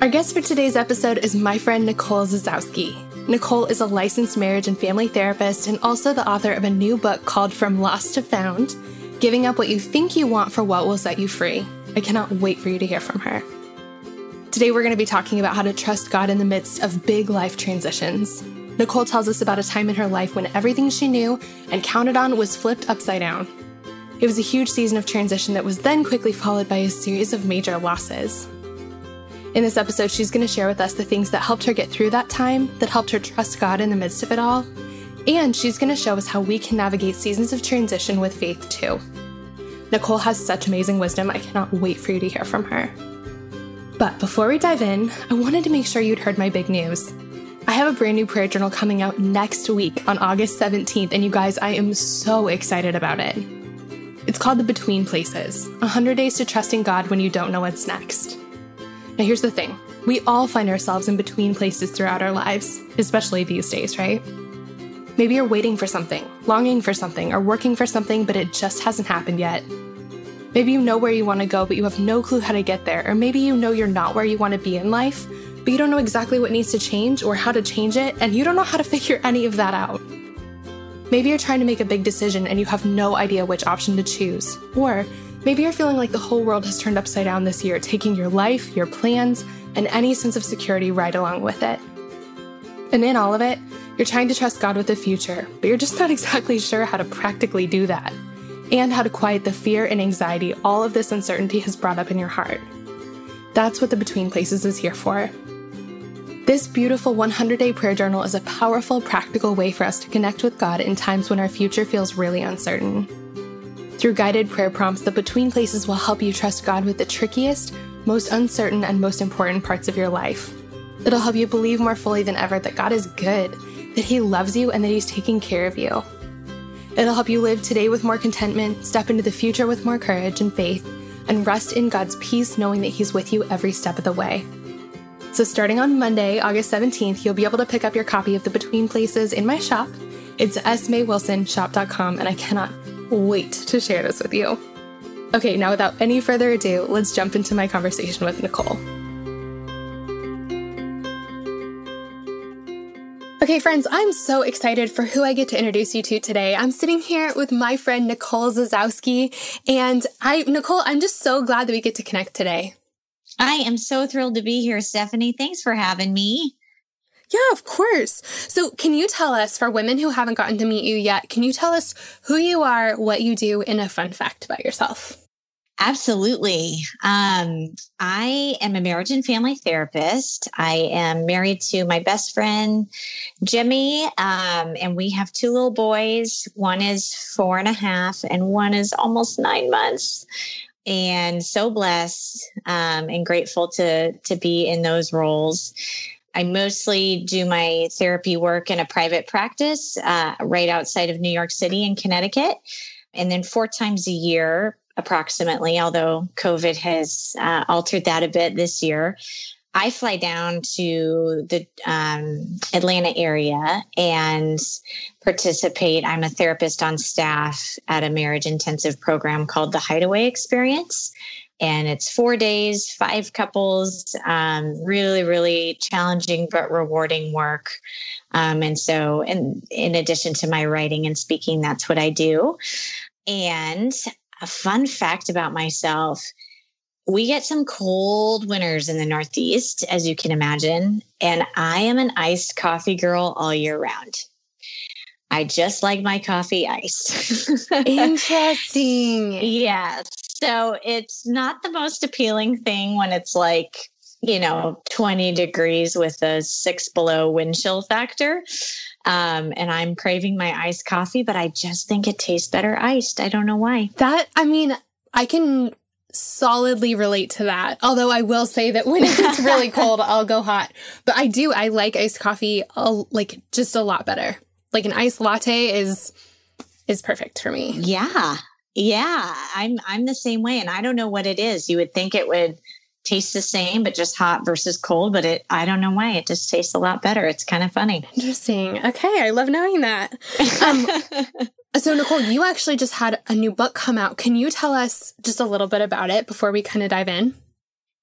Our guest for today's episode is my friend Nicole Zasowski. Nicole is a licensed marriage and family therapist and also the author of a new book called From Lost to Found Giving Up What You Think You Want for What Will Set You Free. I cannot wait for you to hear from her. Today, we're going to be talking about how to trust God in the midst of big life transitions. Nicole tells us about a time in her life when everything she knew and counted on was flipped upside down. It was a huge season of transition that was then quickly followed by a series of major losses. In this episode, she's going to share with us the things that helped her get through that time, that helped her trust God in the midst of it all, and she's going to show us how we can navigate seasons of transition with faith too. Nicole has such amazing wisdom. I cannot wait for you to hear from her. But before we dive in, I wanted to make sure you'd heard my big news. I have a brand new prayer journal coming out next week on August 17th, and you guys, I am so excited about it. It's called The Between Places 100 Days to Trusting God When You Don't Know What's Next. Now, here's the thing we all find ourselves in between places throughout our lives, especially these days, right? Maybe you're waiting for something, longing for something, or working for something, but it just hasn't happened yet. Maybe you know where you want to go, but you have no clue how to get there. Or maybe you know you're not where you want to be in life, but you don't know exactly what needs to change or how to change it, and you don't know how to figure any of that out. Maybe you're trying to make a big decision and you have no idea which option to choose. Or Maybe you're feeling like the whole world has turned upside down this year, taking your life, your plans, and any sense of security right along with it. And in all of it, you're trying to trust God with the future, but you're just not exactly sure how to practically do that, and how to quiet the fear and anxiety all of this uncertainty has brought up in your heart. That's what the Between Places is here for. This beautiful 100 day prayer journal is a powerful, practical way for us to connect with God in times when our future feels really uncertain. Through guided prayer prompts, the Between Places will help you trust God with the trickiest, most uncertain, and most important parts of your life. It'll help you believe more fully than ever that God is good, that He loves you, and that He's taking care of you. It'll help you live today with more contentment, step into the future with more courage and faith, and rest in God's peace knowing that He's with you every step of the way. So, starting on Monday, August 17th, you'll be able to pick up your copy of The Between Places in my shop. It's smaywilsonshop.com, and I cannot wait to share this with you. Okay, now without any further ado, let's jump into my conversation with Nicole. Okay, friends, I'm so excited for who I get to introduce you to today. I'm sitting here with my friend Nicole Zasowski, and I, Nicole, I'm just so glad that we get to connect today. I am so thrilled to be here, Stephanie. Thanks for having me. Yeah, of course. So, can you tell us, for women who haven't gotten to meet you yet, can you tell us who you are, what you do, and a fun fact about yourself? Absolutely. Um, I am a marriage and family therapist. I am married to my best friend, Jimmy, um, and we have two little boys. One is four and a half, and one is almost nine months. And so blessed um, and grateful to to be in those roles. I mostly do my therapy work in a private practice uh, right outside of New York City in Connecticut. And then four times a year, approximately, although COVID has uh, altered that a bit this year, I fly down to the um, Atlanta area and participate. I'm a therapist on staff at a marriage intensive program called the Hideaway Experience and it's four days, five couples, um, really, really challenging but rewarding work. Um, and so, in, in addition to my writing and speaking, that's what I do. And a fun fact about myself we get some cold winters in the Northeast, as you can imagine. And I am an iced coffee girl all year round. I just like my coffee iced. Interesting. yes. So it's not the most appealing thing when it's like, you know, 20 degrees with a six below wind chill factor. Um, and I'm craving my iced coffee, but I just think it tastes better iced. I don't know why. That, I mean, I can solidly relate to that. Although I will say that when it gets really cold, I'll go hot. But I do, I like iced coffee a, like just a lot better. Like an iced latte is is perfect for me. Yeah. Yeah, I'm I'm the same way and I don't know what it is. You would think it would taste the same but just hot versus cold, but it I don't know why. It just tastes a lot better. It's kind of funny. Interesting. Okay, I love knowing that. Um, so Nicole, you actually just had a new book come out. Can you tell us just a little bit about it before we kind of dive in?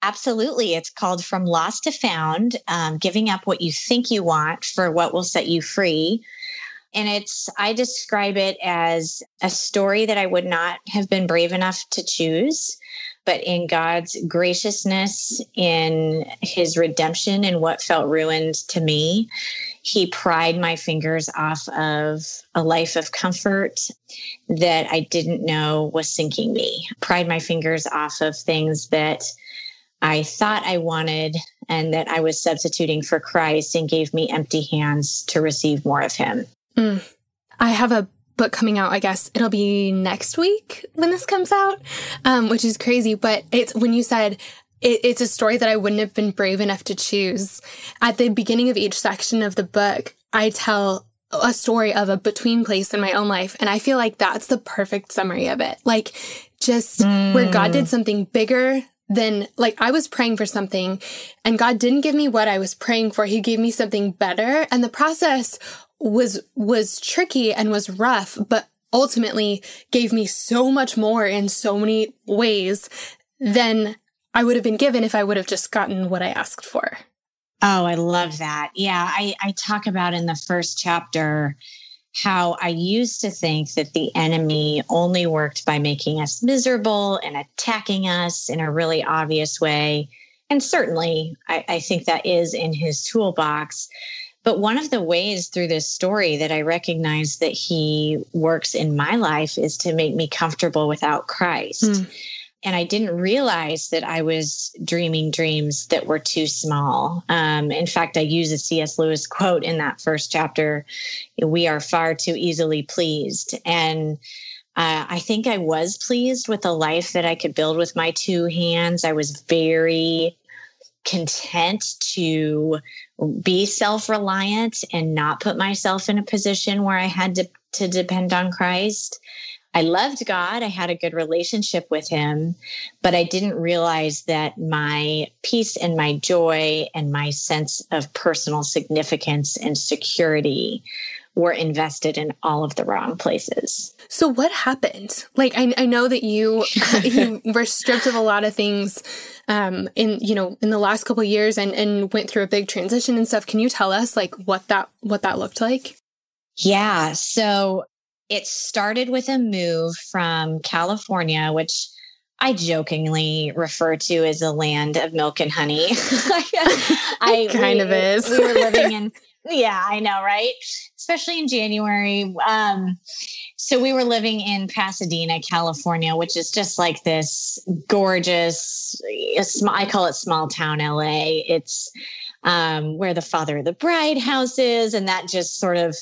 Absolutely. It's called From Lost to Found um, Giving Up What You Think You Want for What Will Set You Free. And it's, I describe it as a story that I would not have been brave enough to choose, but in God's graciousness, in his redemption, and what felt ruined to me, he pried my fingers off of a life of comfort that I didn't know was sinking me, pried my fingers off of things that I thought I wanted and that I was substituting for Christ and gave me empty hands to receive more of him. Mm. I have a book coming out. I guess it'll be next week when this comes out, um, which is crazy. But it's when you said it, it's a story that I wouldn't have been brave enough to choose. At the beginning of each section of the book, I tell a story of a between place in my own life. And I feel like that's the perfect summary of it. Like just mm. where God did mm. something bigger than like I was praying for something and God didn't give me what I was praying for. He gave me something better. And the process was was tricky and was rough, but ultimately gave me so much more in so many ways than I would have been given if I would have just gotten what I asked for. Oh, I love that. Yeah, I, I talk about in the first chapter how I used to think that the enemy only worked by making us miserable and attacking us in a really obvious way. And certainly, I, I think that is in his toolbox. But one of the ways through this story that I recognize that he works in my life is to make me comfortable without Christ. Mm. And I didn't realize that I was dreaming dreams that were too small. Um, in fact, I use a C.S. Lewis quote in that first chapter We are far too easily pleased. And uh, I think I was pleased with the life that I could build with my two hands. I was very content to be self reliant and not put myself in a position where I had to, to depend on Christ. I loved God. I had a good relationship with Him, but I didn't realize that my peace and my joy and my sense of personal significance and security were invested in all of the wrong places. So what happened? Like I, I know that you you were stripped of a lot of things um in you know in the last couple years and and went through a big transition and stuff. Can you tell us like what that what that looked like? Yeah, so it started with a move from California which I jokingly refer to as a land of milk and honey. I kind we, of is. we were living in yeah, I know, right? Especially in January. Um, so we were living in Pasadena, California, which is just like this gorgeous, I call it small town LA. It's um, where the father of the bride house is, and that just sort of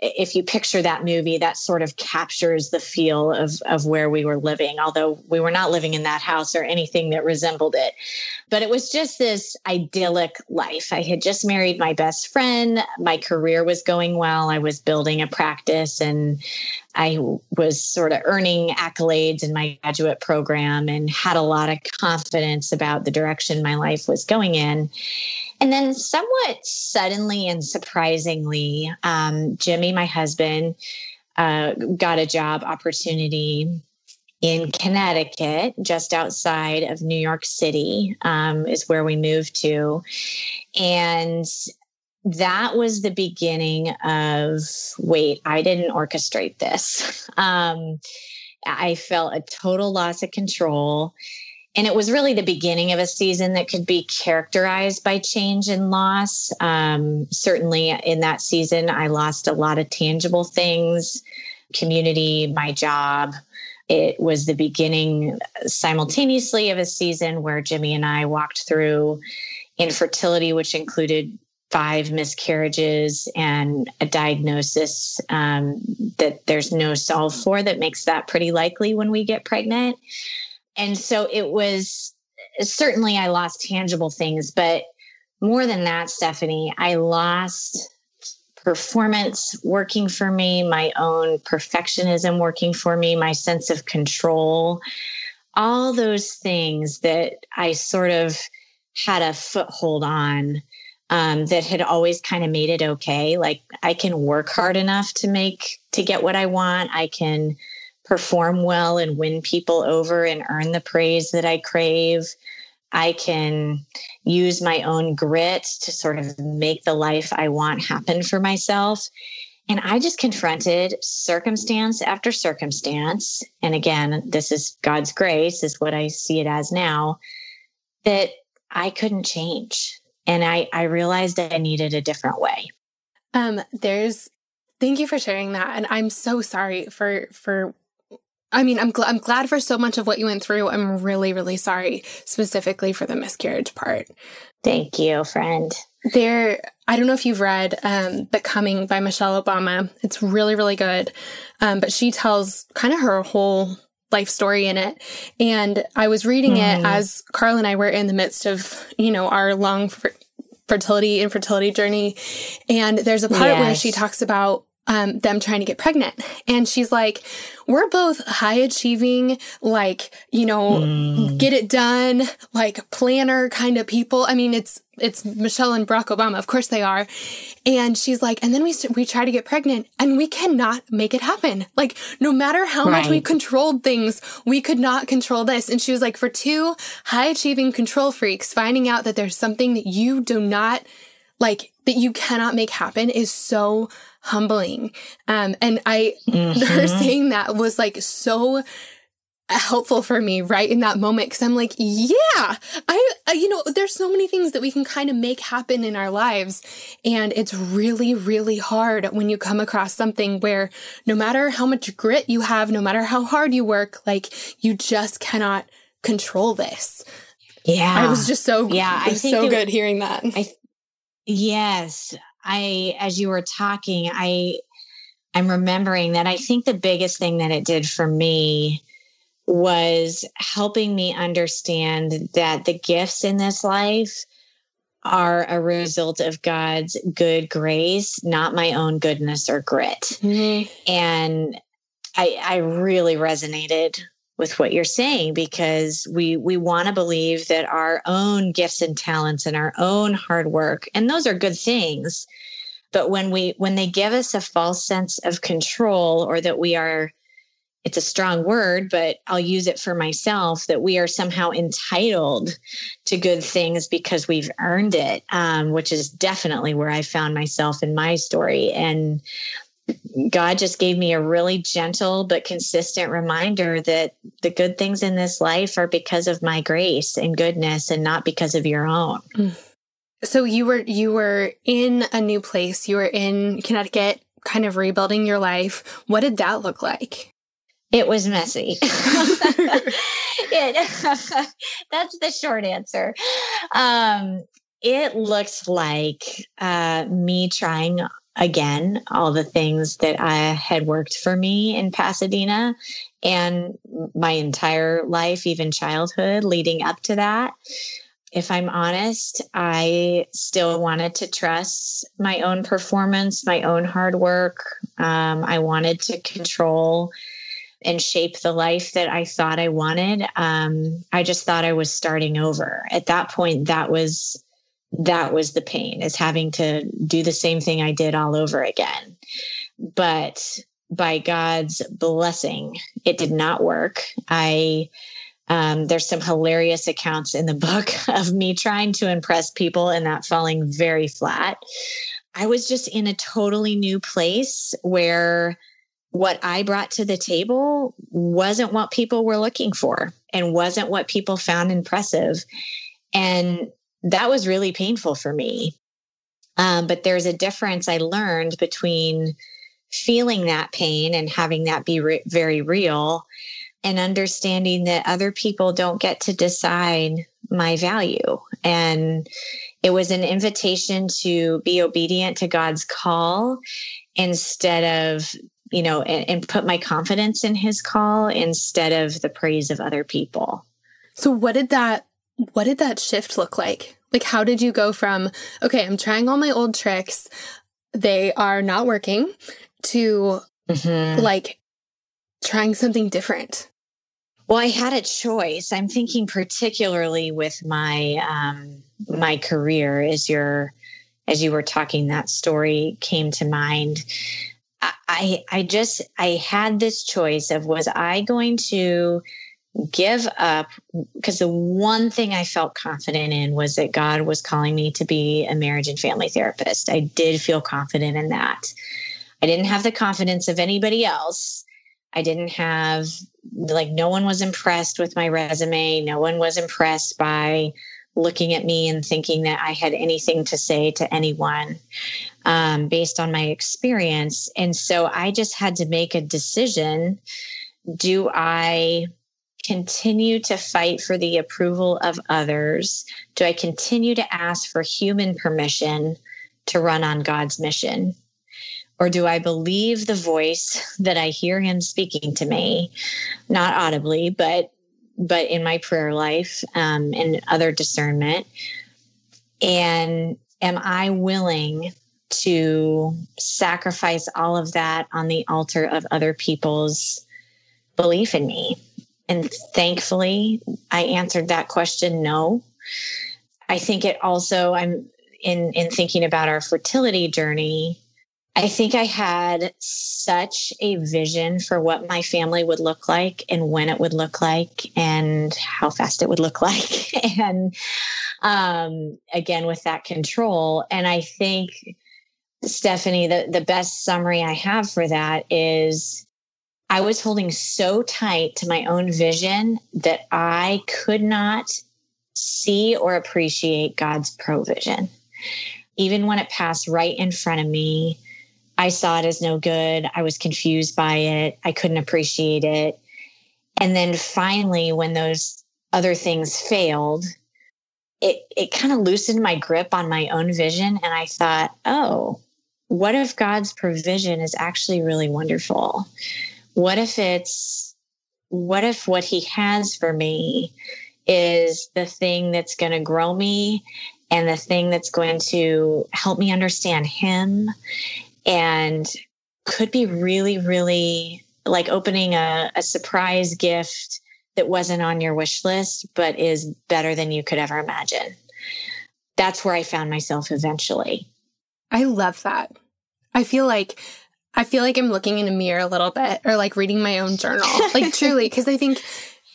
if you picture that movie, that sort of captures the feel of, of where we were living, although we were not living in that house or anything that resembled it. But it was just this idyllic life. I had just married my best friend. My career was going well. I was building a practice and I was sort of earning accolades in my graduate program and had a lot of confidence about the direction my life was going in. And then, somewhat suddenly and surprisingly, um, Jimmy, my husband, uh, got a job opportunity in Connecticut, just outside of New York City, um, is where we moved to. And that was the beginning of wait, I didn't orchestrate this. Um, I felt a total loss of control. And it was really the beginning of a season that could be characterized by change and loss. Um, certainly in that season, I lost a lot of tangible things community, my job. It was the beginning simultaneously of a season where Jimmy and I walked through infertility, which included five miscarriages and a diagnosis um, that there's no solve for that makes that pretty likely when we get pregnant. And so it was certainly I lost tangible things, but more than that, Stephanie, I lost performance working for me, my own perfectionism working for me, my sense of control, all those things that I sort of had a foothold on um, that had always kind of made it okay. Like I can work hard enough to make, to get what I want. I can perform well and win people over and earn the praise that I crave. I can use my own grit to sort of make the life I want happen for myself. And I just confronted circumstance after circumstance. And again, this is God's grace, is what I see it as now, that I couldn't change. And I, I realized I needed a different way. Um, there's thank you for sharing that. And I'm so sorry for for I mean, I'm, gl- I'm glad for so much of what you went through. I'm really, really sorry, specifically for the miscarriage part. Thank you, friend. There, I don't know if you've read um, Becoming by Michelle Obama. It's really, really good. Um, but she tells kind of her whole life story in it. And I was reading mm. it as Carl and I were in the midst of, you know, our long fertility infertility journey. And there's a part yes. where she talks about um, them trying to get pregnant. And she's like, we're both high achieving, like, you know, mm. get it done, like planner kind of people. I mean, it's, it's Michelle and Barack Obama. Of course they are. And she's like, and then we, we try to get pregnant and we cannot make it happen. Like, no matter how right. much we controlled things, we could not control this. And she was like, for two high achieving control freaks, finding out that there's something that you do not like, that you cannot make happen is so humbling. Um, and I, mm-hmm. her saying that was like so helpful for me right in that moment because I'm like, yeah, I, you know, there's so many things that we can kind of make happen in our lives. And it's really, really hard when you come across something where no matter how much grit you have, no matter how hard you work, like you just cannot control this. Yeah. I was just so, yeah, I think so good hearing that. I, yes. I, as you were talking, I, I'm remembering that I think the biggest thing that it did for me was helping me understand that the gifts in this life are a result of God's good grace, not my own goodness or grit. Mm-hmm. And I, I really resonated with what you're saying because we we want to believe that our own gifts and talents and our own hard work and those are good things. But when we when they give us a false sense of control or that we are it's a strong word but I'll use it for myself that we are somehow entitled to good things because we've earned it um, which is definitely where I found myself in my story. And God just gave me a really gentle but consistent reminder that the good things in this life are because of my grace and goodness and not because of your own. So you were you were in a new place. You were in Connecticut kind of rebuilding your life. What did that look like? It was messy. it, that's the short answer. Um, it looked like uh, me trying again all the things that I had worked for me in Pasadena and my entire life, even childhood leading up to that. If I'm honest, I still wanted to trust my own performance, my own hard work. Um, I wanted to control and shape the life that I thought I wanted. Um, I just thought I was starting over. At that point, that was that was the pain is having to do the same thing I did all over again. But by God's blessing, it did not work. I um, there's some hilarious accounts in the book of me trying to impress people and that falling very flat. I was just in a totally new place where what I brought to the table wasn't what people were looking for and wasn't what people found impressive. And that was really painful for me. Um, but there's a difference I learned between feeling that pain and having that be re- very real and understanding that other people don't get to decide my value. And it was an invitation to be obedient to God's call instead of, you know, and, and put my confidence in his call instead of the praise of other people. So what did that what did that shift look like? Like how did you go from okay, I'm trying all my old tricks, they are not working to mm-hmm. like trying something different? Well, I had a choice. I'm thinking particularly with my um, my career as your as you were talking that story came to mind. I I just I had this choice of was I going to give up because the one thing I felt confident in was that God was calling me to be a marriage and family therapist. I did feel confident in that. I didn't have the confidence of anybody else. I didn't have like no one was impressed with my resume. No one was impressed by looking at me and thinking that I had anything to say to anyone um, based on my experience. And so I just had to make a decision. Do I continue to fight for the approval of others? Do I continue to ask for human permission to run on God's mission? Or do I believe the voice that I hear him speaking to me, not audibly, but but in my prayer life um, and other discernment? And am I willing to sacrifice all of that on the altar of other people's belief in me? And thankfully, I answered that question no. I think it also, I'm in, in thinking about our fertility journey, I think I had such a vision for what my family would look like and when it would look like and how fast it would look like. and um, again, with that control. And I think, Stephanie, the, the best summary I have for that is I was holding so tight to my own vision that I could not see or appreciate God's provision. Even when it passed right in front of me, I saw it as no good. I was confused by it. I couldn't appreciate it. And then finally, when those other things failed, it, it kind of loosened my grip on my own vision. And I thought, oh, what if God's provision is actually really wonderful? What if it's, what if what He has for me is the thing that's going to grow me and the thing that's going to help me understand Him and could be really, really like opening a, a surprise gift that wasn't on your wish list, but is better than you could ever imagine. That's where I found myself eventually. I love that. I feel like I feel like I'm looking in a mirror a little bit or like reading my own journal. Like truly, because I think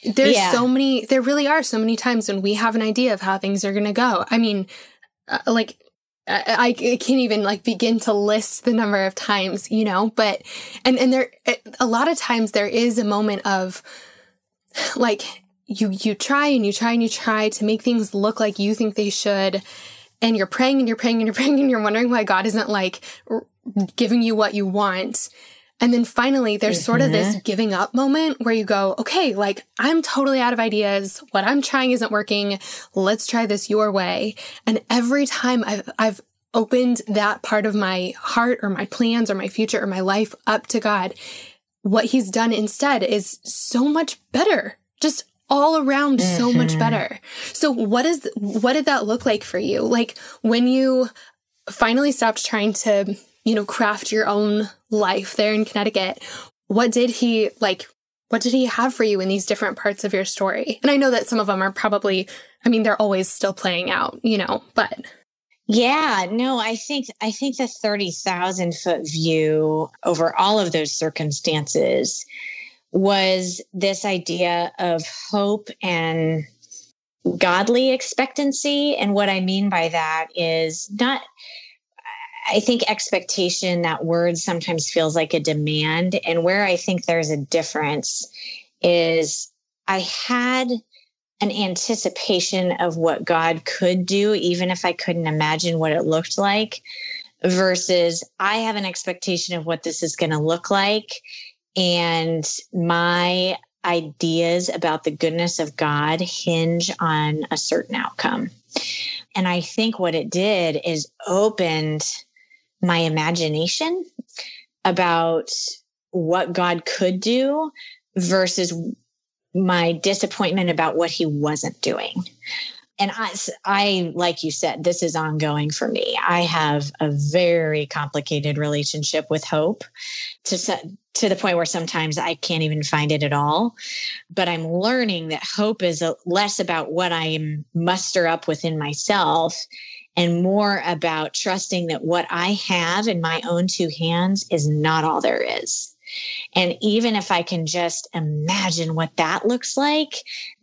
there's yeah. so many, there really are so many times when we have an idea of how things are going to go. I mean, uh, like I, I can't even like begin to list the number of times, you know, but, and, and there, a lot of times there is a moment of like, you, you try and you try and you try to make things look like you think they should. And you're praying and you're praying and you're praying and you're wondering why God isn't like giving you what you want. And then finally, there's mm-hmm. sort of this mm-hmm. giving up moment where you go, okay, like I'm totally out of ideas. What I'm trying isn't working. Let's try this your way. And every time I've, I've opened that part of my heart or my plans or my future or my life up to God, what he's done instead is so much better. Just all around mm-hmm. so much mm-hmm. better. So what is what did that look like for you? Like when you finally stopped trying to you know, craft your own life there in Connecticut. What did he like? What did he have for you in these different parts of your story? And I know that some of them are probably, I mean, they're always still playing out, you know, but. Yeah, no, I think I think the 30,000 foot view over all of those circumstances was this idea of hope and godly expectancy and what I mean by that is not I think expectation, that word sometimes feels like a demand. And where I think there's a difference is I had an anticipation of what God could do, even if I couldn't imagine what it looked like, versus I have an expectation of what this is going to look like. And my ideas about the goodness of God hinge on a certain outcome. And I think what it did is opened my imagination about what God could do versus my disappointment about what he wasn't doing. And I, I like you said this is ongoing for me. I have a very complicated relationship with hope to to the point where sometimes i can't even find it at all. But i'm learning that hope is a, less about what i muster up within myself and more about trusting that what i have in my own two hands is not all there is. And even if i can just imagine what that looks like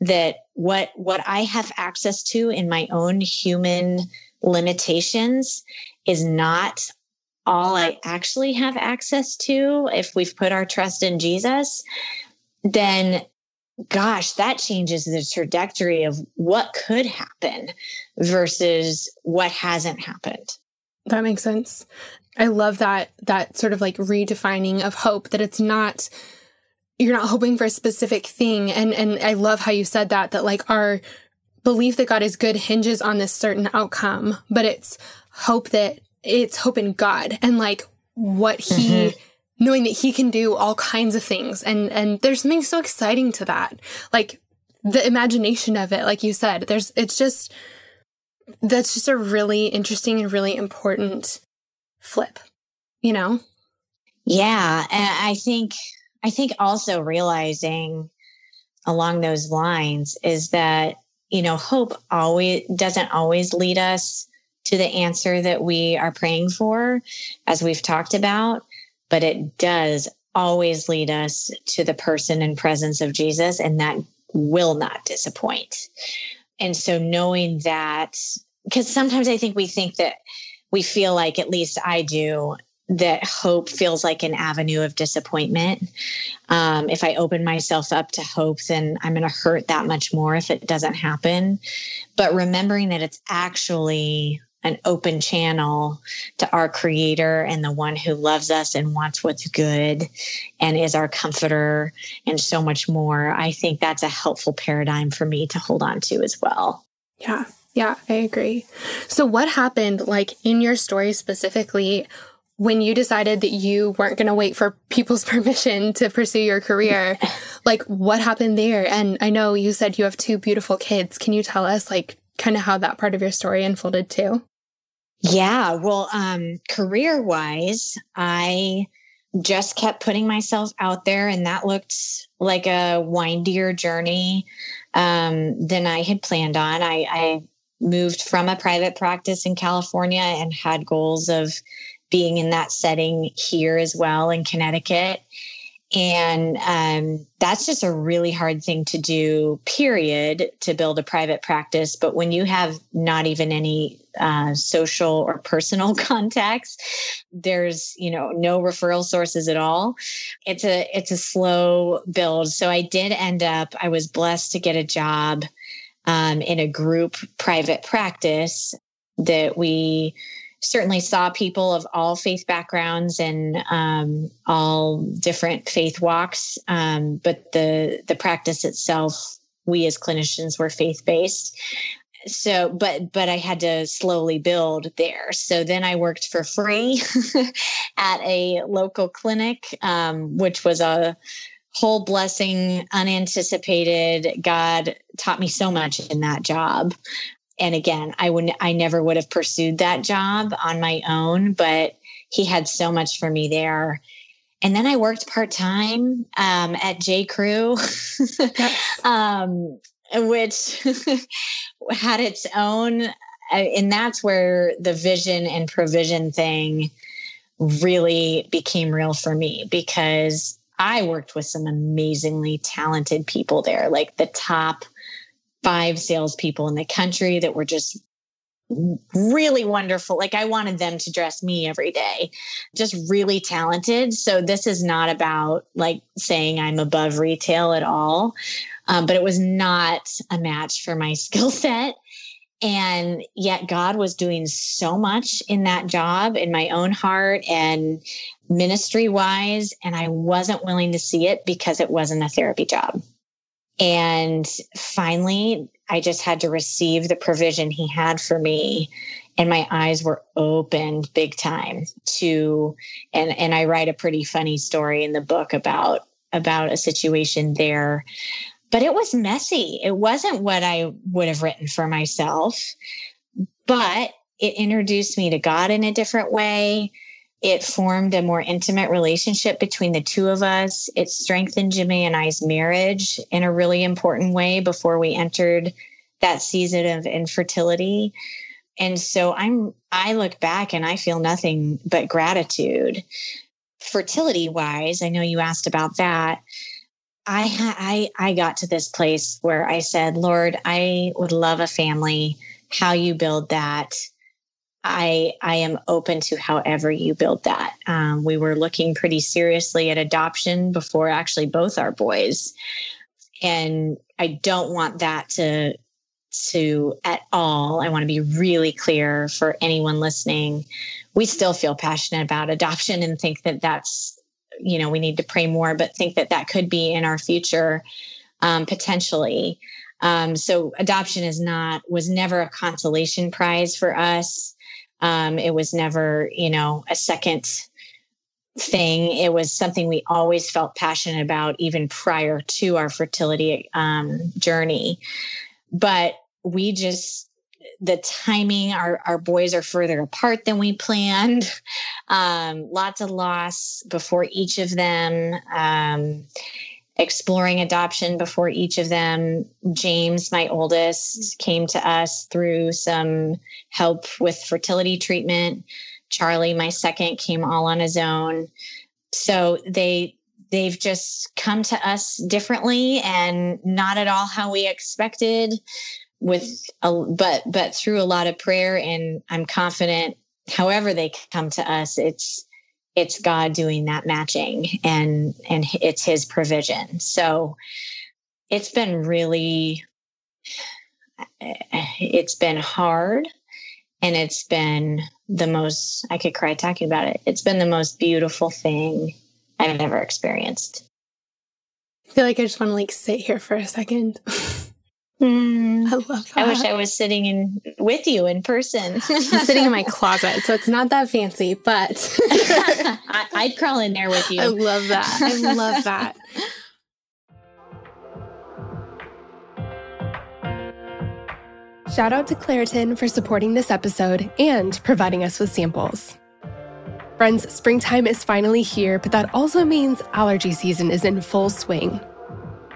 that what what i have access to in my own human limitations is not all i actually have access to if we've put our trust in jesus then gosh that changes the trajectory of what could happen versus what hasn't happened. That makes sense. I love that that sort of like redefining of hope that it's not you're not hoping for a specific thing. And and I love how you said that that like our belief that God is good hinges on this certain outcome but it's hope that it's hope in God and like what he mm-hmm. Knowing that he can do all kinds of things and and there's something so exciting to that like the imagination of it like you said there's it's just that's just a really interesting and really important flip, you know? Yeah. And I think, I think also realizing along those lines is that, you know, hope always doesn't always lead us to the answer that we are praying for, as we've talked about, but it does always lead us to the person and presence of Jesus, and that will not disappoint. And so knowing that, because sometimes I think we think that we feel like, at least I do, that hope feels like an avenue of disappointment. Um, if I open myself up to hope, then I'm going to hurt that much more if it doesn't happen. But remembering that it's actually an open channel to our creator and the one who loves us and wants what's good and is our comforter and so much more. I think that's a helpful paradigm for me to hold on to as well. Yeah. Yeah, I agree. So, what happened, like in your story specifically, when you decided that you weren't going to wait for people's permission to pursue your career? like, what happened there? And I know you said you have two beautiful kids. Can you tell us, like, kind of how that part of your story unfolded too? Yeah, well, um, career wise, I just kept putting myself out there, and that looked like a windier journey um, than I had planned on. I, I moved from a private practice in California and had goals of being in that setting here as well in Connecticut. And um, that's just a really hard thing to do, period, to build a private practice. But when you have not even any uh, social or personal contacts, there's you know no referral sources at all. It's a it's a slow build. So I did end up. I was blessed to get a job um, in a group private practice that we certainly saw people of all faith backgrounds and um, all different faith walks. Um, but the the practice itself, we as clinicians were faith based. So, but but I had to slowly build there. So then I worked for free at a local clinic, um, which was a whole blessing, unanticipated. God taught me so much in that job. And again, I wouldn't. I never would have pursued that job on my own, but he had so much for me there. And then I worked part time um, at J. Crew, um, which had its own, uh, and that's where the vision and provision thing really became real for me because I worked with some amazingly talented people there, like the top five salespeople in the country that were just really wonderful. Like I wanted them to dress me every day, just really talented. So this is not about like saying I'm above retail at all, um, but it was not a match for my skill set. And yet God was doing so much in that job in my own heart and ministry wise. And I wasn't willing to see it because it wasn't a therapy job. And finally, I just had to receive the provision he had for me. And my eyes were opened big time to, and, and I write a pretty funny story in the book about, about a situation there but it was messy. It wasn't what I would have written for myself, but it introduced me to God in a different way. It formed a more intimate relationship between the two of us. It strengthened Jimmy and I's marriage in a really important way before we entered that season of infertility. And so I'm I look back and I feel nothing but gratitude. Fertility wise, I know you asked about that. I I I got to this place where I said, "Lord, I would love a family. How you build that, I I am open to however you build that." Um, we were looking pretty seriously at adoption before actually both our boys, and I don't want that to to at all. I want to be really clear for anyone listening. We still feel passionate about adoption and think that that's, you know, we need to pray more, but think that that could be in our future um, potentially. Um, so adoption is not, was never a consolation prize for us. Um, it was never, you know, a second thing. It was something we always felt passionate about, even prior to our fertility um, journey but we just the timing our, our boys are further apart than we planned. Um, lots of loss before each of them. Um, exploring adoption before each of them. James my oldest came to us through some help with fertility treatment. Charlie my second came all on his own. So they they've just come to us differently and not at all how we expected with a, but but through a lot of prayer and i'm confident however they come to us it's it's god doing that matching and and it's his provision. So it's been really it's been hard and it's been the most i could cry talking about it. It's been the most beautiful thing i've ever experienced. I feel like i just want to like sit here for a second Mm, I love that. I wish I was sitting in with you in person. I'm sitting in my closet, so it's not that fancy, but I, would crawl in there with you. I love that. I love that. Shout out to Claritin for supporting this episode and providing us with samples. Friends, springtime is finally here, but that also means allergy season is in full swing.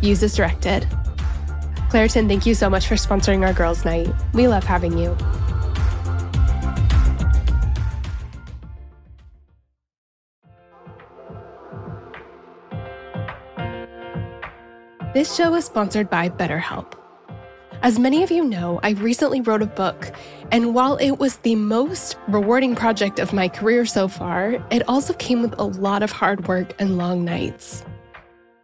Use as directed. Claritin, thank you so much for sponsoring our girls' night. We love having you. This show is sponsored by BetterHelp. As many of you know, I recently wrote a book, and while it was the most rewarding project of my career so far, it also came with a lot of hard work and long nights.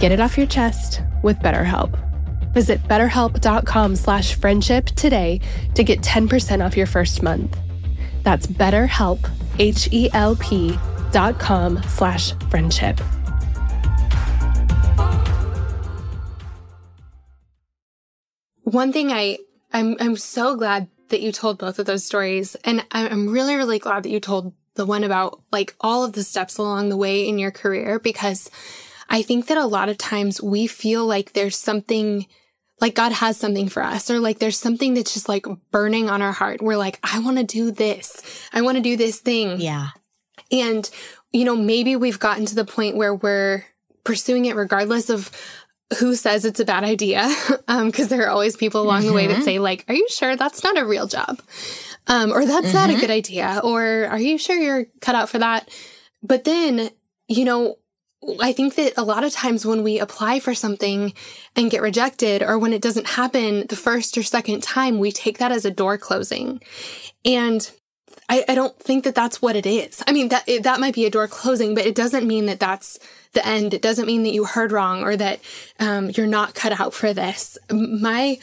Get it off your chest with BetterHelp. Visit betterhelp.com slash friendship today to get 10% off your first month. That's betterhelp, H-E-L-P dot com slash friendship. One thing I, I'm, I'm so glad that you told both of those stories. And I'm really, really glad that you told the one about like all of the steps along the way in your career because I think that a lot of times we feel like there's something like God has something for us or like there's something that's just like burning on our heart. We're like, I want to do this. I want to do this thing. Yeah. And, you know, maybe we've gotten to the point where we're pursuing it regardless of who says it's a bad idea. um, cause there are always people along mm-hmm. the way that mm-hmm. say like, are you sure that's not a real job? Um, or that's mm-hmm. not a mm-hmm. good idea. Or are you sure you're cut out for that? But then, you know, I think that a lot of times when we apply for something and get rejected or when it doesn't happen the first or second time, we take that as a door closing. And I, I don't think that that's what it is. I mean, that, that might be a door closing, but it doesn't mean that that's the end. It doesn't mean that you heard wrong or that um, you're not cut out for this. My,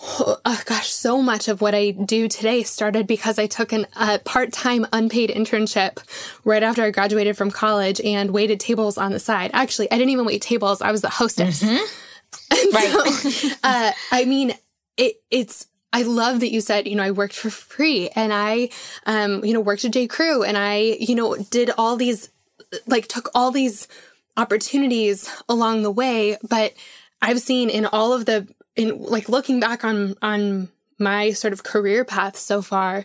oh, gosh, so much of what I do today started because I took an, a part-time unpaid internship right after I graduated from college and waited tables on the side. Actually, I didn't even wait tables. I was the hostess. Mm-hmm. right. So, uh, I mean, it, it's, I love that you said, you know, I worked for free and I, um, you know, worked at J. Crew and I, you know, did all these, like took all these opportunities along the way. But I've seen in all of the in like looking back on on my sort of career path so far,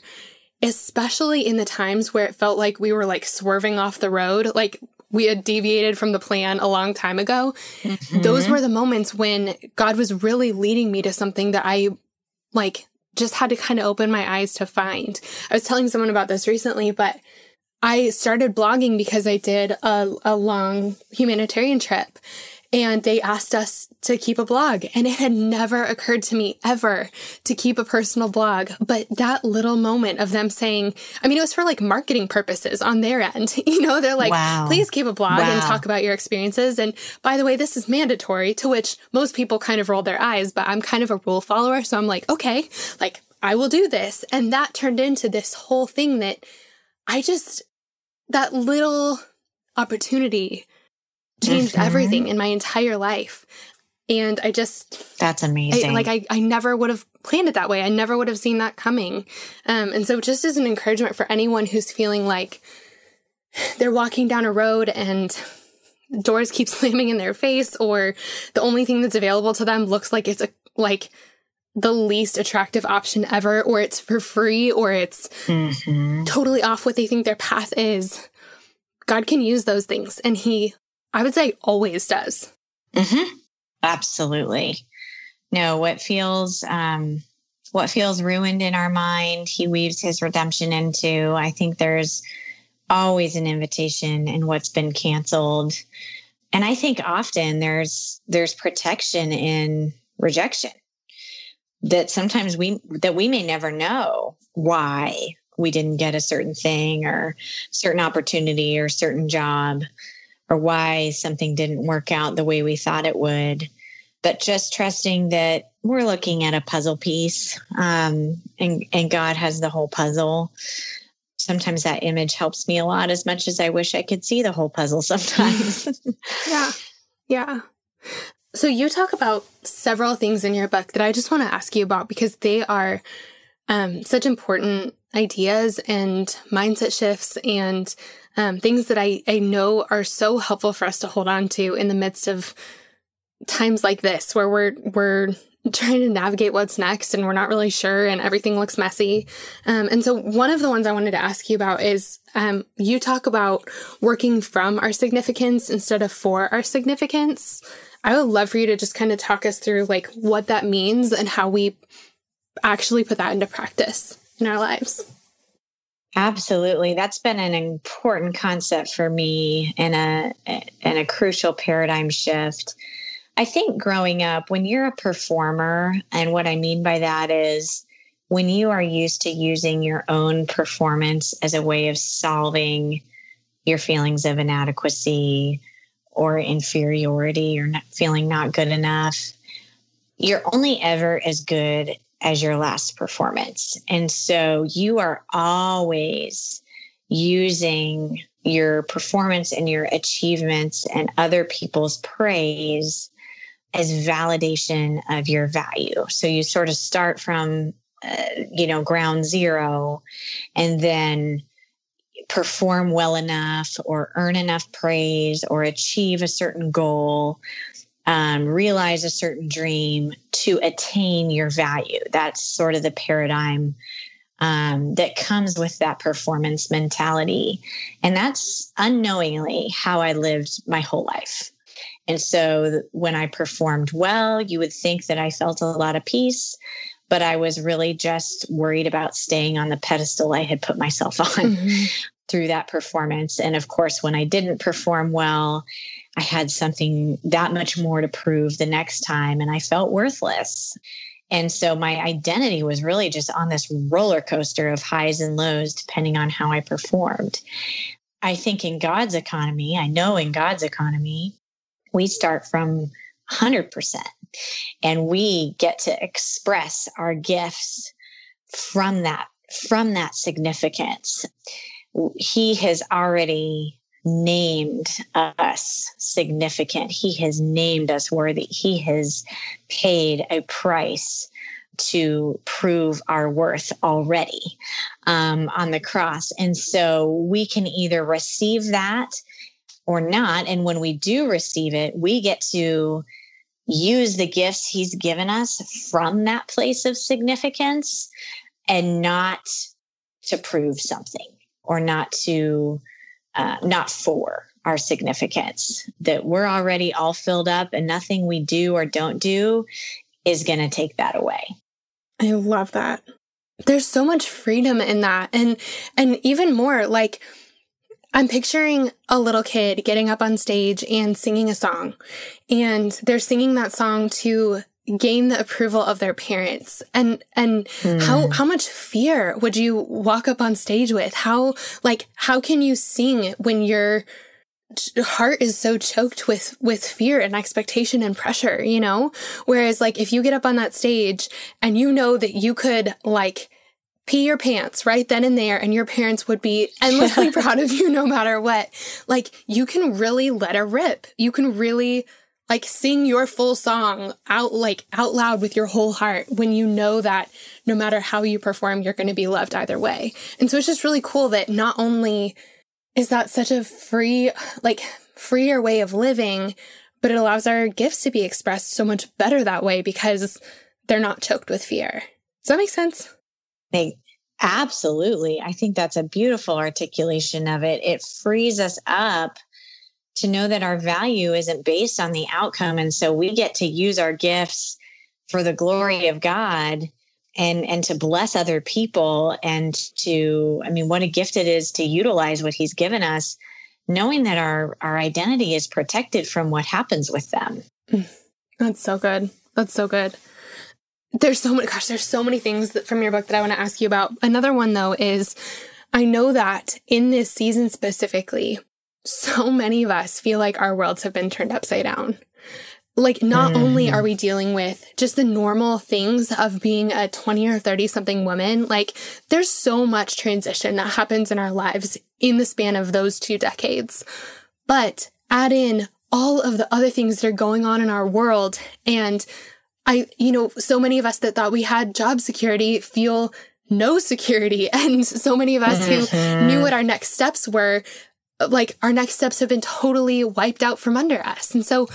especially in the times where it felt like we were like swerving off the road, like we had deviated from the plan a long time ago. Mm-hmm. Those were the moments when God was really leading me to something that I like just had to kind of open my eyes to find. I was telling someone about this recently, but I started blogging because I did a, a long humanitarian trip and they asked us to keep a blog. And it had never occurred to me ever to keep a personal blog. But that little moment of them saying, I mean, it was for like marketing purposes on their end. You know, they're like, wow. please keep a blog wow. and talk about your experiences. And by the way, this is mandatory, to which most people kind of roll their eyes, but I'm kind of a rule follower. So I'm like, okay, like I will do this. And that turned into this whole thing that I just, that little opportunity changed mm-hmm. everything in my entire life. And I just That's amazing. I, like I, I never would have planned it that way. I never would have seen that coming. Um, and so just as an encouragement for anyone who's feeling like they're walking down a road and doors keep slamming in their face or the only thing that's available to them looks like it's a like the least attractive option ever or it's for free or it's mm-hmm. totally off what they think their path is. God can use those things and he I would say always does. Mm-hmm. Absolutely. No, what feels um, what feels ruined in our mind, he weaves his redemption into. I think there's always an invitation in what's been canceled. And I think often there's there's protection in rejection that sometimes we that we may never know why we didn't get a certain thing or certain opportunity or certain job or why something didn't work out the way we thought it would. But just trusting that we're looking at a puzzle piece um, and, and god has the whole puzzle. Sometimes that image helps me a lot as much as i wish i could see the whole puzzle sometimes. Yeah. Yeah. So you talk about several things in your book that i just want to ask you about because they are um, such important ideas and mindset shifts and um, things that I, I know are so helpful for us to hold on to in the midst of times like this where we're we're trying to navigate what's next and we're not really sure and everything looks messy. Um, and so one of the ones I wanted to ask you about is um, you talk about working from our significance instead of for our significance. I would love for you to just kind of talk us through like what that means and how we actually put that into practice in our lives. Absolutely. That's been an important concept for me and a and a crucial paradigm shift. I think growing up when you're a performer and what I mean by that is when you are used to using your own performance as a way of solving your feelings of inadequacy or inferiority or not feeling not good enough, you're only ever as good as your last performance. And so you are always using your performance and your achievements and other people's praise as validation of your value. So you sort of start from, uh, you know, ground zero and then perform well enough or earn enough praise or achieve a certain goal um, realize a certain dream to attain your value. That's sort of the paradigm um, that comes with that performance mentality. And that's unknowingly how I lived my whole life. And so when I performed well, you would think that I felt a lot of peace, but I was really just worried about staying on the pedestal I had put myself on mm-hmm. through that performance. And of course, when I didn't perform well, I had something that much more to prove the next time, and I felt worthless. And so my identity was really just on this roller coaster of highs and lows, depending on how I performed. I think in God's economy, I know in God's economy, we start from 100% and we get to express our gifts from that from that significance he has already named us significant. He has named us worthy. He has paid a price to prove our worth already um, on the cross. And so we can either receive that or not. And when we do receive it, we get to use the gifts he's given us from that place of significance and not to prove something or not to uh, not for our significance, that we're already all filled up and nothing we do or don't do is going to take that away. I love that. There's so much freedom in that. And, and even more like, I'm picturing a little kid getting up on stage and singing a song. And they're singing that song to gain the approval of their parents? And and mm. how how much fear would you walk up on stage with? How like how can you sing when your heart is so choked with with fear and expectation and pressure you know? Whereas like if you get up on that stage and you know that you could like pee your pants right then and there and your parents would be endlessly proud of you no matter what like you can really let it rip. You can really like sing your full song out like out loud with your whole heart when you know that no matter how you perform you're going to be loved either way. And so it's just really cool that not only is that such a free like freer way of living but it allows our gifts to be expressed so much better that way because they're not choked with fear. Does that make sense? They absolutely. I think that's a beautiful articulation of it. It frees us up to know that our value isn't based on the outcome. And so we get to use our gifts for the glory of God and and to bless other people and to i mean what a gift it is to utilize what he's given us knowing that our our identity is protected from what happens with them. Mm, that's so good. That's so good. There's so many gosh there's so many things that, from your book that i want to ask you about. Another one though is i know that in this season specifically so many of us feel like our worlds have been turned upside down like not mm. only are we dealing with just the normal things of being a 20 or 30 something woman like there's so much transition that happens in our lives in the span of those two decades but add in all of the other things that are going on in our world and i you know so many of us that thought we had job security feel no security and so many of us mm-hmm. who knew what our next steps were like our next steps have been totally wiped out from under us and so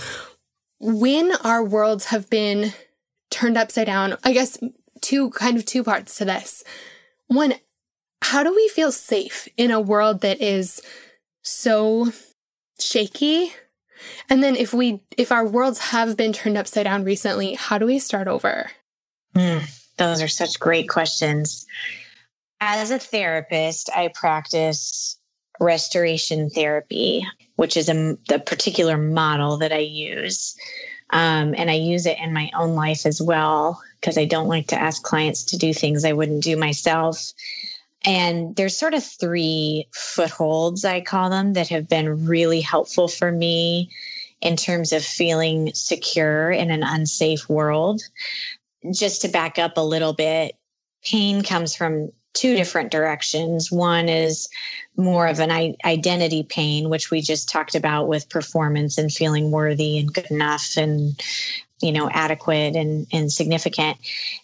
when our worlds have been turned upside down, I guess two kind of two parts to this. One, how do we feel safe in a world that is so shaky? And then if we if our worlds have been turned upside down recently, how do we start over? Mm, those are such great questions. As a therapist, I practice restoration therapy which is a, the particular model that I use. Um, and I use it in my own life as well because I don't like to ask clients to do things I wouldn't do myself. And there's sort of three footholds, I call them, that have been really helpful for me in terms of feeling secure in an unsafe world. Just to back up a little bit, pain comes from two different directions. One is more of an identity pain, which we just talked about with performance and feeling worthy and good enough and you know adequate and, and significant.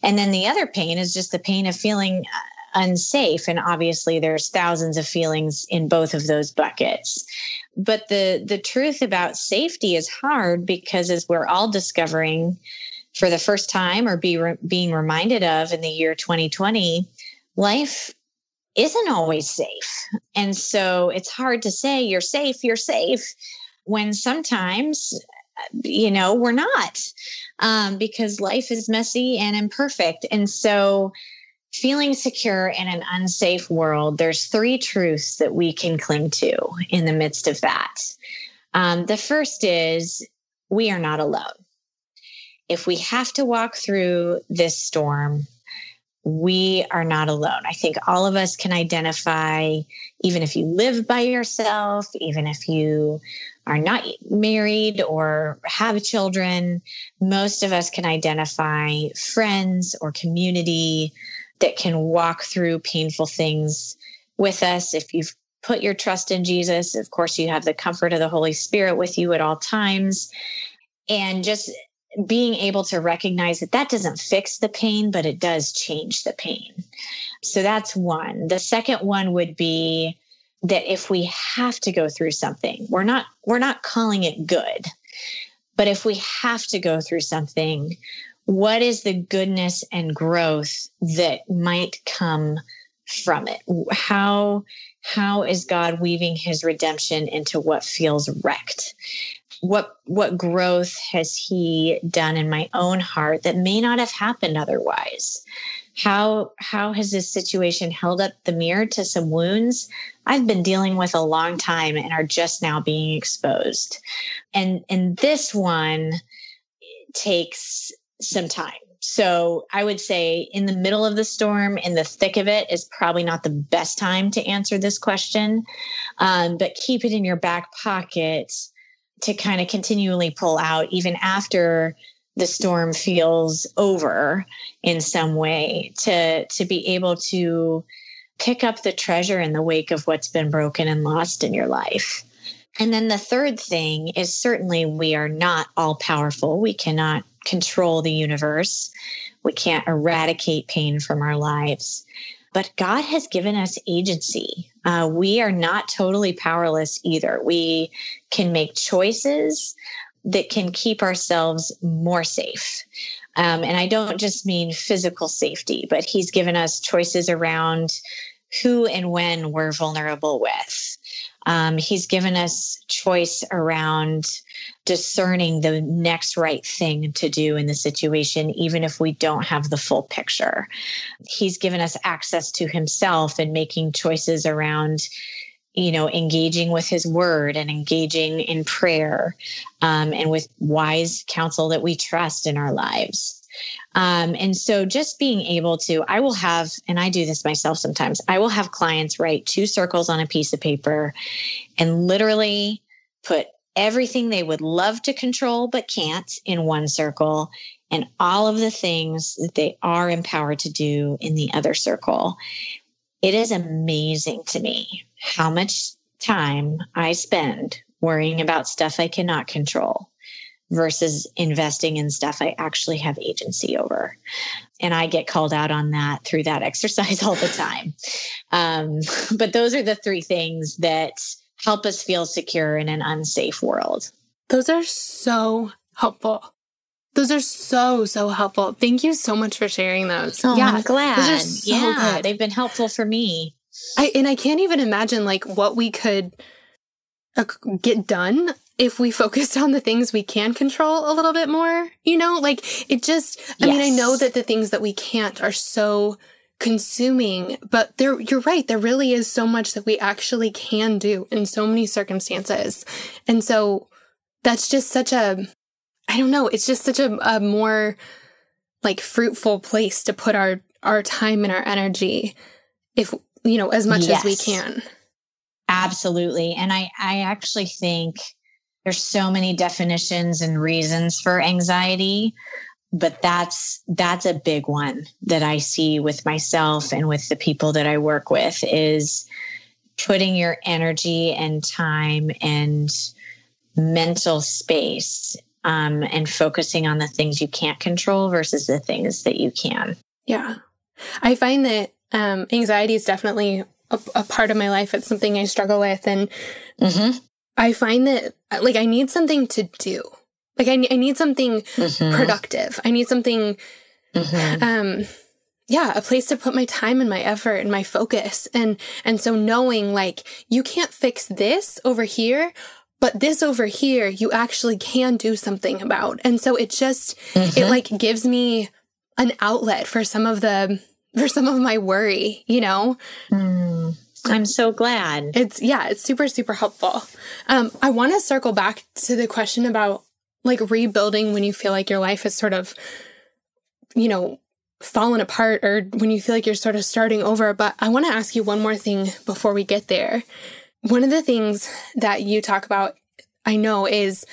And then the other pain is just the pain of feeling uh, unsafe. And obviously there's thousands of feelings in both of those buckets. But the the truth about safety is hard because as we're all discovering for the first time or be re- being reminded of in the year 2020 life isn't always safe. And so it's hard to say you're safe, you're safe when sometimes, you know, we're not um, because life is messy and imperfect. And so feeling secure in an unsafe world, there's three truths that we can cling to in the midst of that. Um, the first is we are not alone. If we have to walk through this storm, we are not alone. I think all of us can identify, even if you live by yourself, even if you are not married or have children, most of us can identify friends or community that can walk through painful things with us. If you've put your trust in Jesus, of course, you have the comfort of the Holy Spirit with you at all times. And just being able to recognize that that doesn't fix the pain, but it does change the pain. So that's one. The second one would be that if we have to go through something, we're not we're not calling it good. But if we have to go through something, what is the goodness and growth that might come from it? How how is God weaving his redemption into what feels wrecked? What what growth has he done in my own heart that may not have happened otherwise? How how has this situation held up the mirror to some wounds? I've been dealing with a long time and are just now being exposed. And and this one takes some time. So i would say in the middle of the storm in the thick of it is probably not the best time to answer this question. Um, but keep it in your back pocket to kind of continually pull out even after the storm feels over in some way to to be able to pick up the treasure in the wake of what's been broken and lost in your life. And then the third thing is certainly we are not all powerful. We cannot control the universe. We can't eradicate pain from our lives but God has given us agency. Uh, we are not totally powerless either. We can make choices that can keep ourselves more safe. Um, and I don't just mean physical safety, but He's given us choices around who and when we're vulnerable with. Um, he's given us choice around discerning the next right thing to do in the situation, even if we don't have the full picture. He's given us access to himself and making choices around you know, engaging with his word and engaging in prayer um, and with wise counsel that we trust in our lives. Um, and so just being able to, I will have, and I do this myself sometimes, I will have clients write two circles on a piece of paper and literally put everything they would love to control but can't in one circle and all of the things that they are empowered to do in the other circle. It is amazing to me how much time I spend worrying about stuff I cannot control versus investing in stuff I actually have agency over. And I get called out on that through that exercise all the time. Um, but those are the three things that help us feel secure in an unsafe world. Those are so helpful. Those are so, so helpful. Thank you so much for sharing those. Oh, yeah, I'm glad. Those are so yeah, good. they've been helpful for me. I, and I can't even imagine like what we could uh, get done if we focused on the things we can control a little bit more, you know, like it just, I yes. mean, I know that the things that we can't are so consuming, but there, you're right. There really is so much that we actually can do in so many circumstances. And so that's just such a, I don't know, it's just such a, a more like fruitful place to put our, our time and our energy if, you know, as much yes. as we can. Absolutely. And I, I actually think there's so many definitions and reasons for anxiety but that's that's a big one that i see with myself and with the people that i work with is putting your energy and time and mental space um, and focusing on the things you can't control versus the things that you can. Yeah. I find that um, anxiety is definitely a, a, part of my life. It's something i struggle with. And mm-hmm. i find that like i need something to do like I, I need something mm-hmm. productive. I need something, mm-hmm. um, yeah, a place to put my time and my effort and my focus. And, and so knowing like you can't fix this over here, but this over here, you actually can do something about. And so it just, mm-hmm. it like gives me an outlet for some of the, for some of my worry, you know? Mm. I'm so glad. It's yeah, it's super super helpful. Um, I want to circle back to the question about like rebuilding when you feel like your life is sort of, you know, fallen apart or when you feel like you're sort of starting over. But I want to ask you one more thing before we get there. One of the things that you talk about, I know, is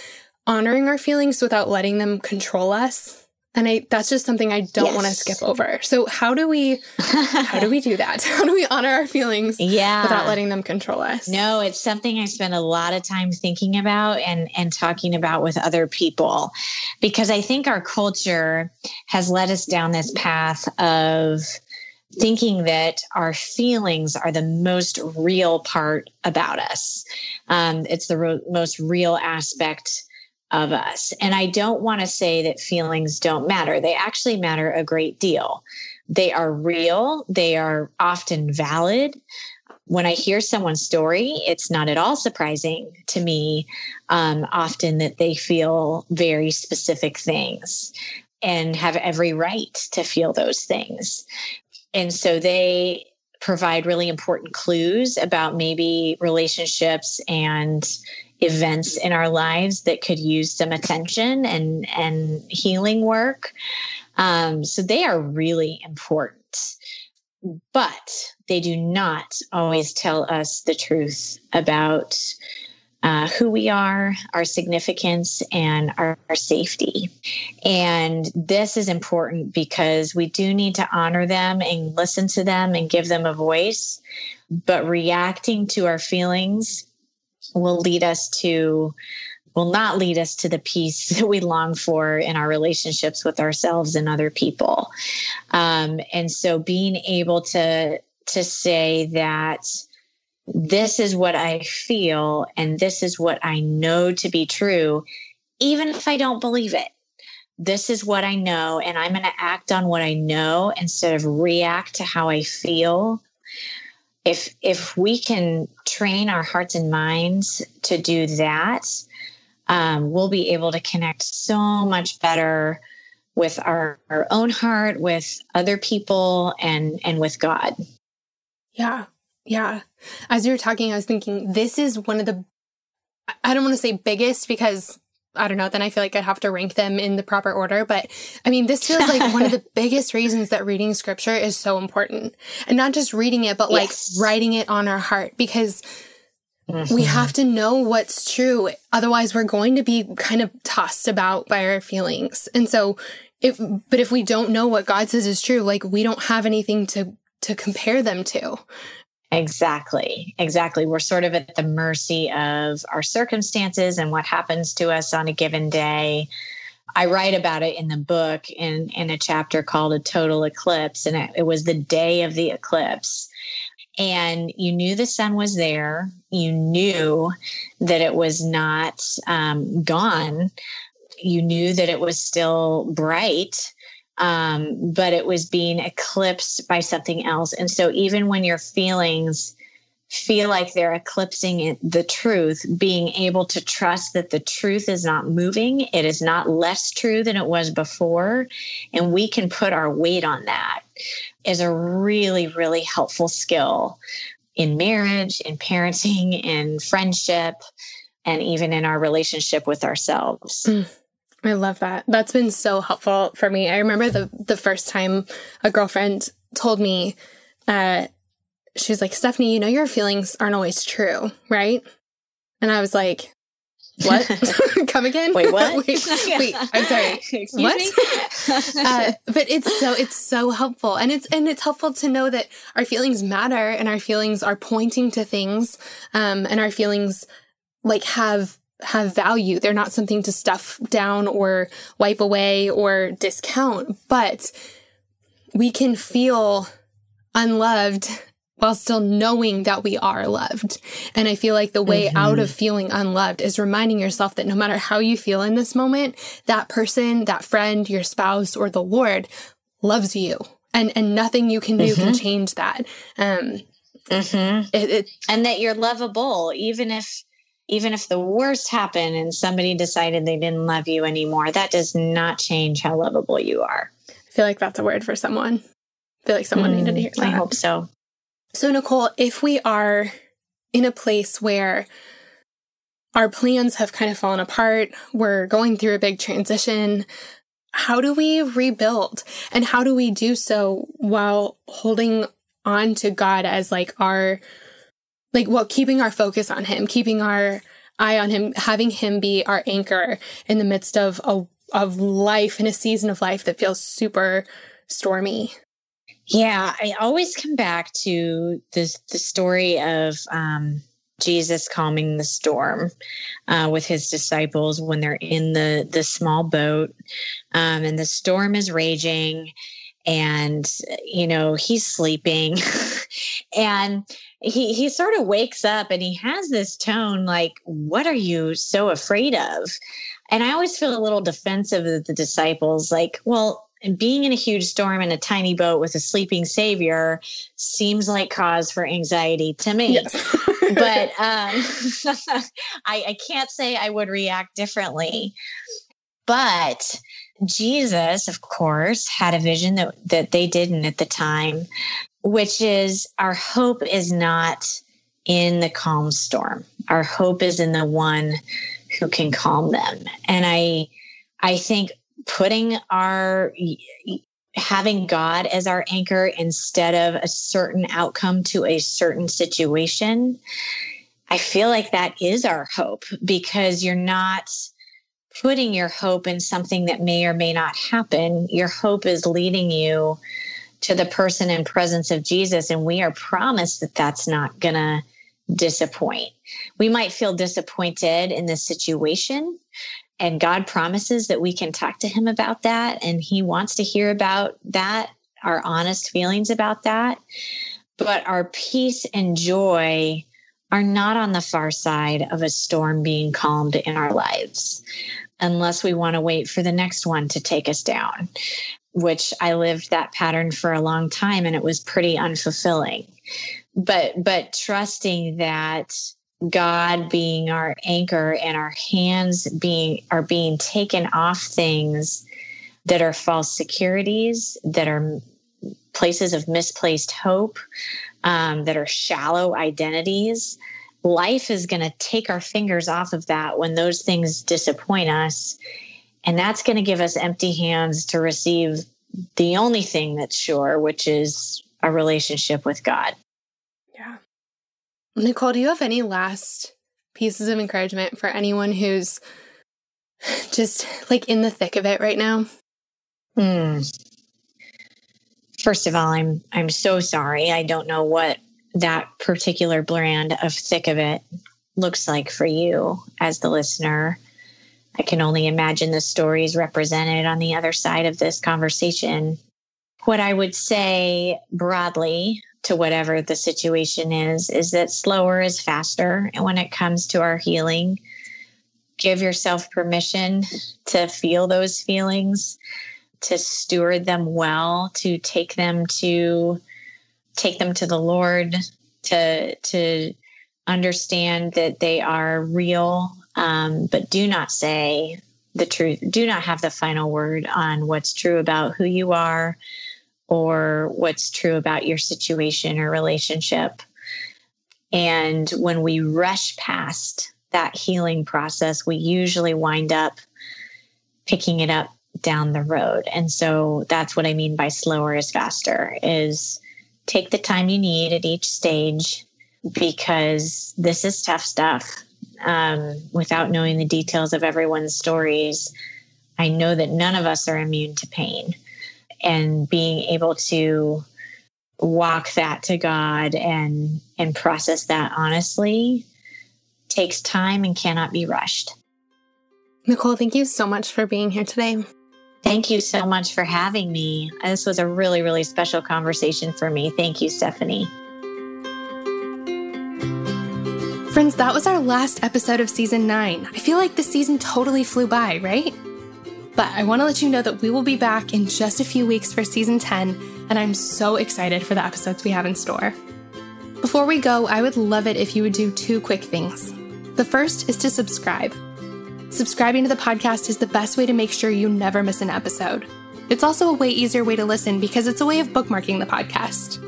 honoring our feelings without letting them control us. And I that's just something I don't yes. want to skip over. So how do we how do we do that? How do we honor our feelings yeah. without letting them control us? No, it's something I spend a lot of time thinking about and and talking about with other people because I think our culture has led us down this path of thinking that our feelings are the most real part about us. Um, it's the ro- most real aspect of us. And I don't want to say that feelings don't matter. They actually matter a great deal. They are real, they are often valid. When I hear someone's story, it's not at all surprising to me um, often that they feel very specific things and have every right to feel those things. And so they provide really important clues about maybe relationships and events in our lives that could use some attention and and healing work. Um, so they are really important, but they do not always tell us the truth about uh, who we are, our significance, and our, our, safety. And this is important because we do need to honor them and listen to them and give them a voice. But reacting to our feelings will lead us to will not lead us to the peace that we long for in our relationships with ourselves and other people. Um, and so being able to to say that this is what I feel and this is what I know to be true, even if I don't believe it. This is what I know, and I'm going to act on what I know instead of react to how I feel if if we can train our hearts and minds to do that um, we'll be able to connect so much better with our, our own heart, with other people, and and with God. Yeah, yeah. As you were talking, I was thinking this is one of the I don't want to say biggest because I don't know, then I feel like I'd have to rank them in the proper order. But I mean, this feels like one of the biggest reasons that reading scripture is so important. And not just reading it, but like yes. writing it on our heart because mm-hmm. we have to know what's true. Otherwise, we're going to be kind of tossed about by our feelings. And so, if, but if we don't know what God says is true, like we don't have anything to, to compare them to. Exactly. Exactly. We're sort of at the mercy of our circumstances and what happens to us on a given day. I write about it in the book in, in a chapter called A Total Eclipse, and it, it was the day of the eclipse. And you knew the sun was there, you knew that it was not um, gone, you knew that it was still bright um, but it was being eclipsed by something else. And so even when your feelings feel like they're eclipsing the truth, being able to trust that the truth is not moving, it is not less true than it was before, and we can put our weight on that is a really, really helpful skill in marriage, in parenting, in friendship, and even in our relationship with ourselves. Mm. I love that. That's been so helpful for me. I remember the the first time a girlfriend told me, uh, she was like, Stephanie, you know your feelings aren't always true, right? And I was like, what? Come again? Wait, what? wait, wait, I'm sorry. Excuse what? uh, but it's so it's so helpful, and it's and it's helpful to know that our feelings matter, and our feelings are pointing to things, um, and our feelings like have have value. They're not something to stuff down or wipe away or discount, but we can feel unloved while still knowing that we are loved. And I feel like the way mm-hmm. out of feeling unloved is reminding yourself that no matter how you feel in this moment, that person, that friend, your spouse, or the Lord loves you. And, and nothing you can do mm-hmm. can change that. Um, mm-hmm. it, it, and that you're lovable, even if even if the worst happened and somebody decided they didn't love you anymore, that does not change how lovable you are. I feel like that's a word for someone. I feel like someone mm, needed to hear that. I hope so. So, Nicole, if we are in a place where our plans have kind of fallen apart, we're going through a big transition, how do we rebuild? And how do we do so while holding on to God as like our like well keeping our focus on him keeping our eye on him having him be our anchor in the midst of a of life in a season of life that feels super stormy. Yeah i always come back to this the story of um Jesus calming the storm uh, with his disciples when they're in the the small boat, um, and the storm is raging, and you know he's sleeping, and he he sort of wakes up and he has this tone like what are you so afraid of? And i always feel a little defensive of the disciples like well being in a huge storm in a tiny boat with a sleeping savior seems like cause for anxiety to me. Yes. but um, I, I can't say i would react differently. But jesus of course had a vision that, that they didn't at the time which is our hope is not in the calm storm. Our hope is in the one who can calm them. And I I think putting our having God as our anchor instead of a certain outcome to a certain situation, I feel like that is our hope because you're not putting your hope in something that may or may not happen. Your hope is leading you to the person and presence of Jesus. And we are promised that that's not going to disappoint. We might feel disappointed in this situation. And God promises that we can talk to Him about that. And He wants to hear about that, our honest feelings about that. But our peace and joy are not on the far side of a storm being calmed in our lives unless we want to wait for the next one to take us down which I lived that pattern for a long time and it was pretty unfulfilling. But but trusting that God being our anchor and our hands being are being taken off things that are false securities, that are places of misplaced hope, um, that are shallow identities. Life is going to take our fingers off of that when those things disappoint us. And that's going to give us empty hands to receive the only thing that's sure, which is a relationship with God. Yeah. Nicole, do you have any last pieces of encouragement for anyone who's just like in the thick of it right now? Hmm. First of all, I'm I'm so sorry. I don't know what that particular brand of thick of it looks like for you as the listener. I can only imagine the stories represented on the other side of this conversation. What I would say broadly to whatever the situation is, is that slower is faster. And when it comes to our healing, give yourself permission to feel those feelings, to steward them well, to take them to take them to the Lord, to to understand that they are real, um, but do not say the truth. Do not have the final word on what's true about who you are or what's true about your situation or relationship. And when we rush past that healing process, we usually wind up picking it up down the road. And so that's what I mean by slower is faster is take the time you need at each stage because this is tough stuff. Um, without knowing the details of everyone's stories, I know that none of us are immune to pain and being able to walk that to God and and process that honestly takes time and cannot be rushed. Nicole, thank you so much for being here today. Thank you so much for having me. This was a really, really special conversation for me. Thank you, Stephanie. Friends, that was our last episode of season nine. I feel like the season totally flew by, right? But I want to let you know that we will be back in just a few weeks for season 10, and I'm so excited for the episodes we have in store. Before we go, I would love it if you would do two quick things. The first is to subscribe. Subscribing to the podcast is the best way to make sure you never miss an episode. It's also a way easier way to listen because it's a way of bookmarking the podcast.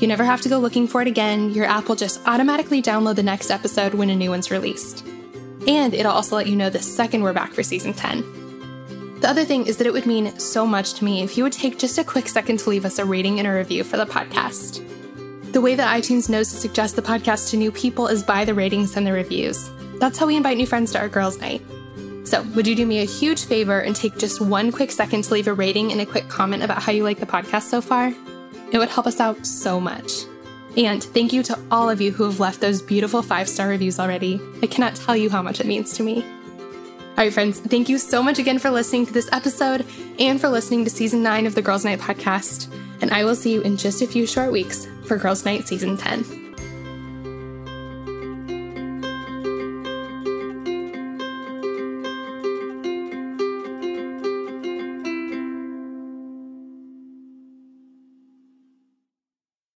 You never have to go looking for it again, your app will just automatically download the next episode when a new one's released. And it'll also let you know the second we're back for season 10. The other thing is that it would mean so much to me if you would take just a quick second to leave us a rating and a review for the podcast. The way that iTunes knows to suggest the podcast to new people is by the ratings and the reviews. That's how we invite new friends to our girls' night. So, would you do me a huge favor and take just one quick second to leave a rating and a quick comment about how you like the podcast so far? It would help us out so much. And thank you to all of you who have left those beautiful five star reviews already. I cannot tell you how much it means to me. All right, friends, thank you so much again for listening to this episode and for listening to season nine of the Girls Night podcast. And I will see you in just a few short weeks for Girls Night season 10.